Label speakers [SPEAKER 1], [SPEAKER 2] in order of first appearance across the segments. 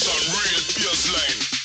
[SPEAKER 1] Sunreal fierce line.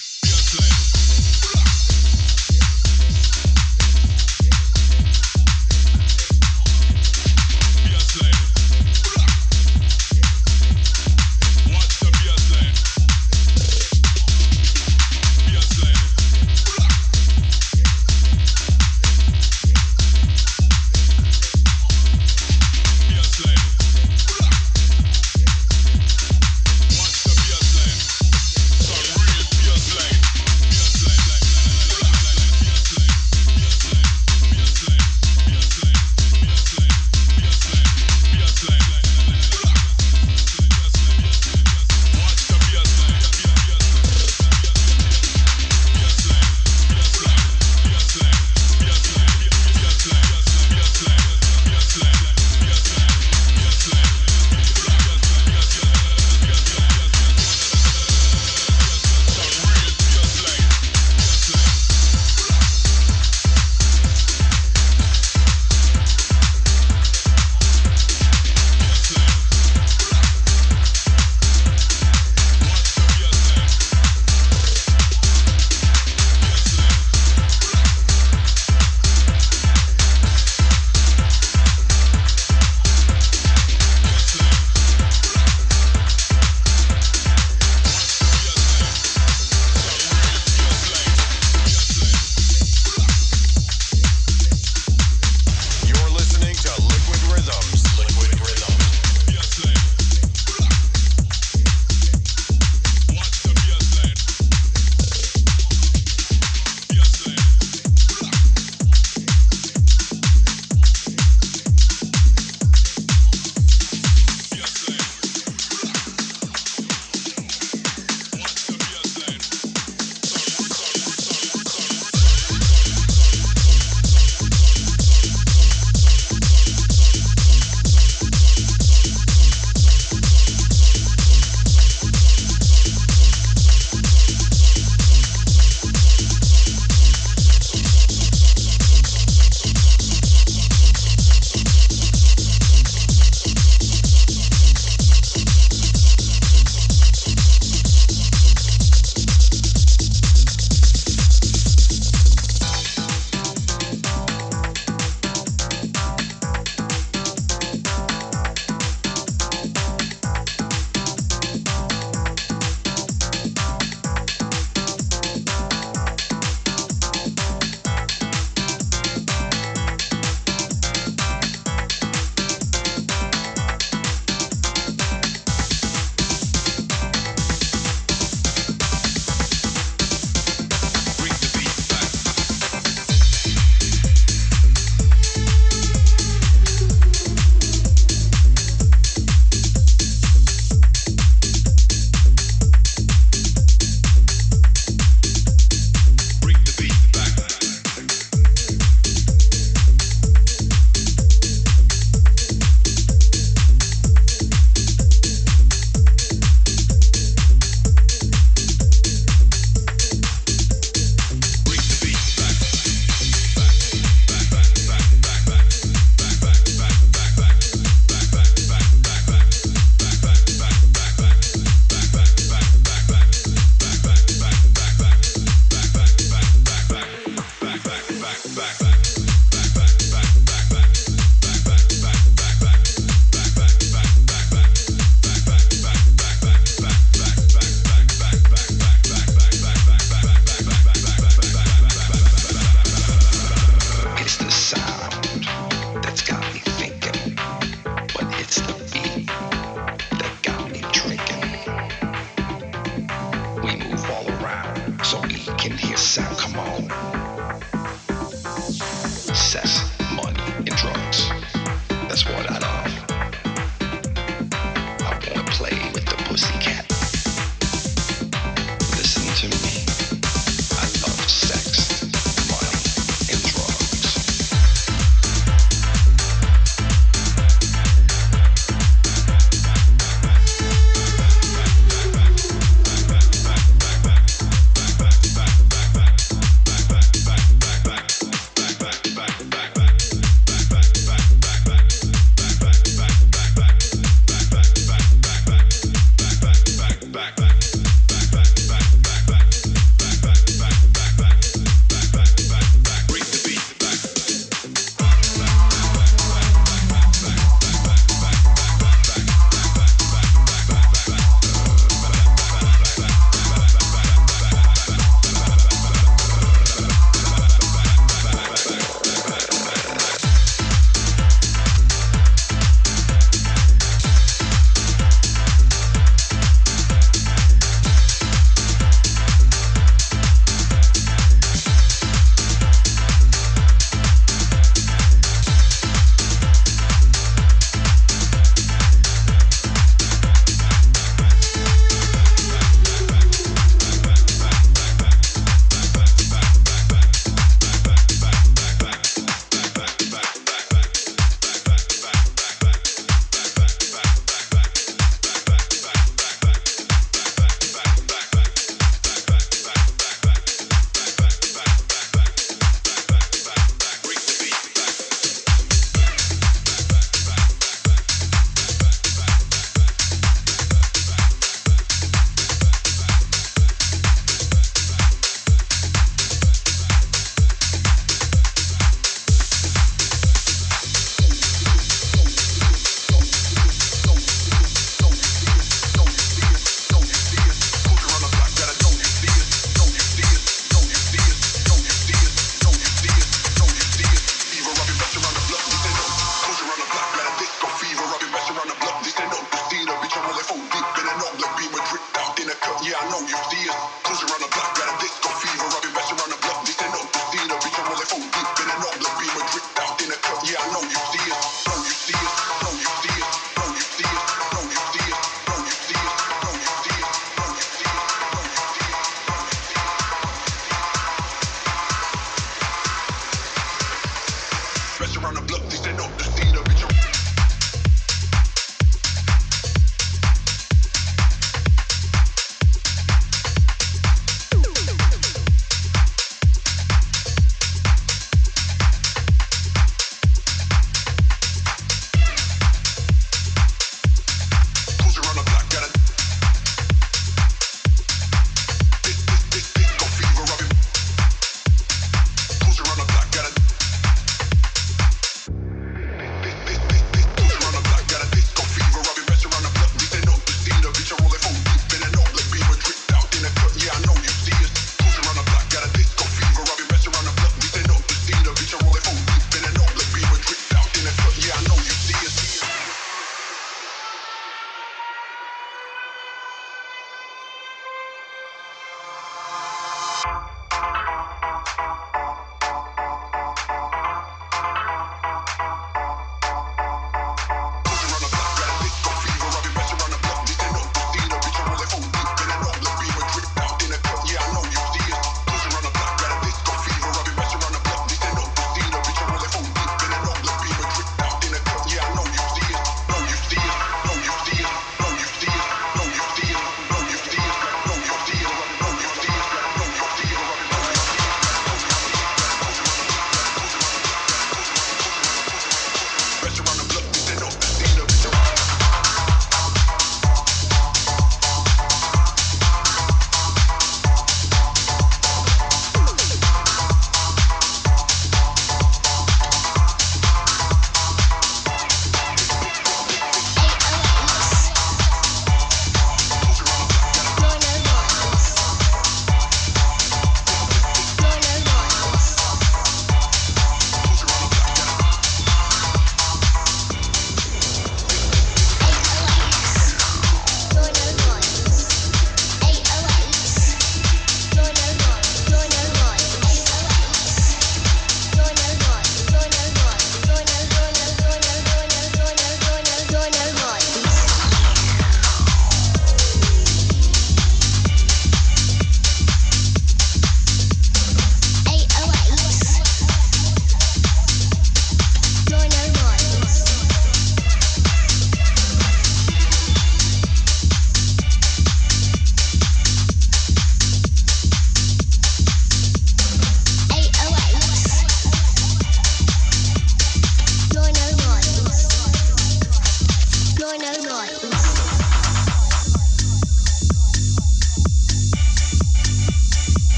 [SPEAKER 2] Yeah, I know you see us. Cruising around the block, got a disco fever. I've been messing around the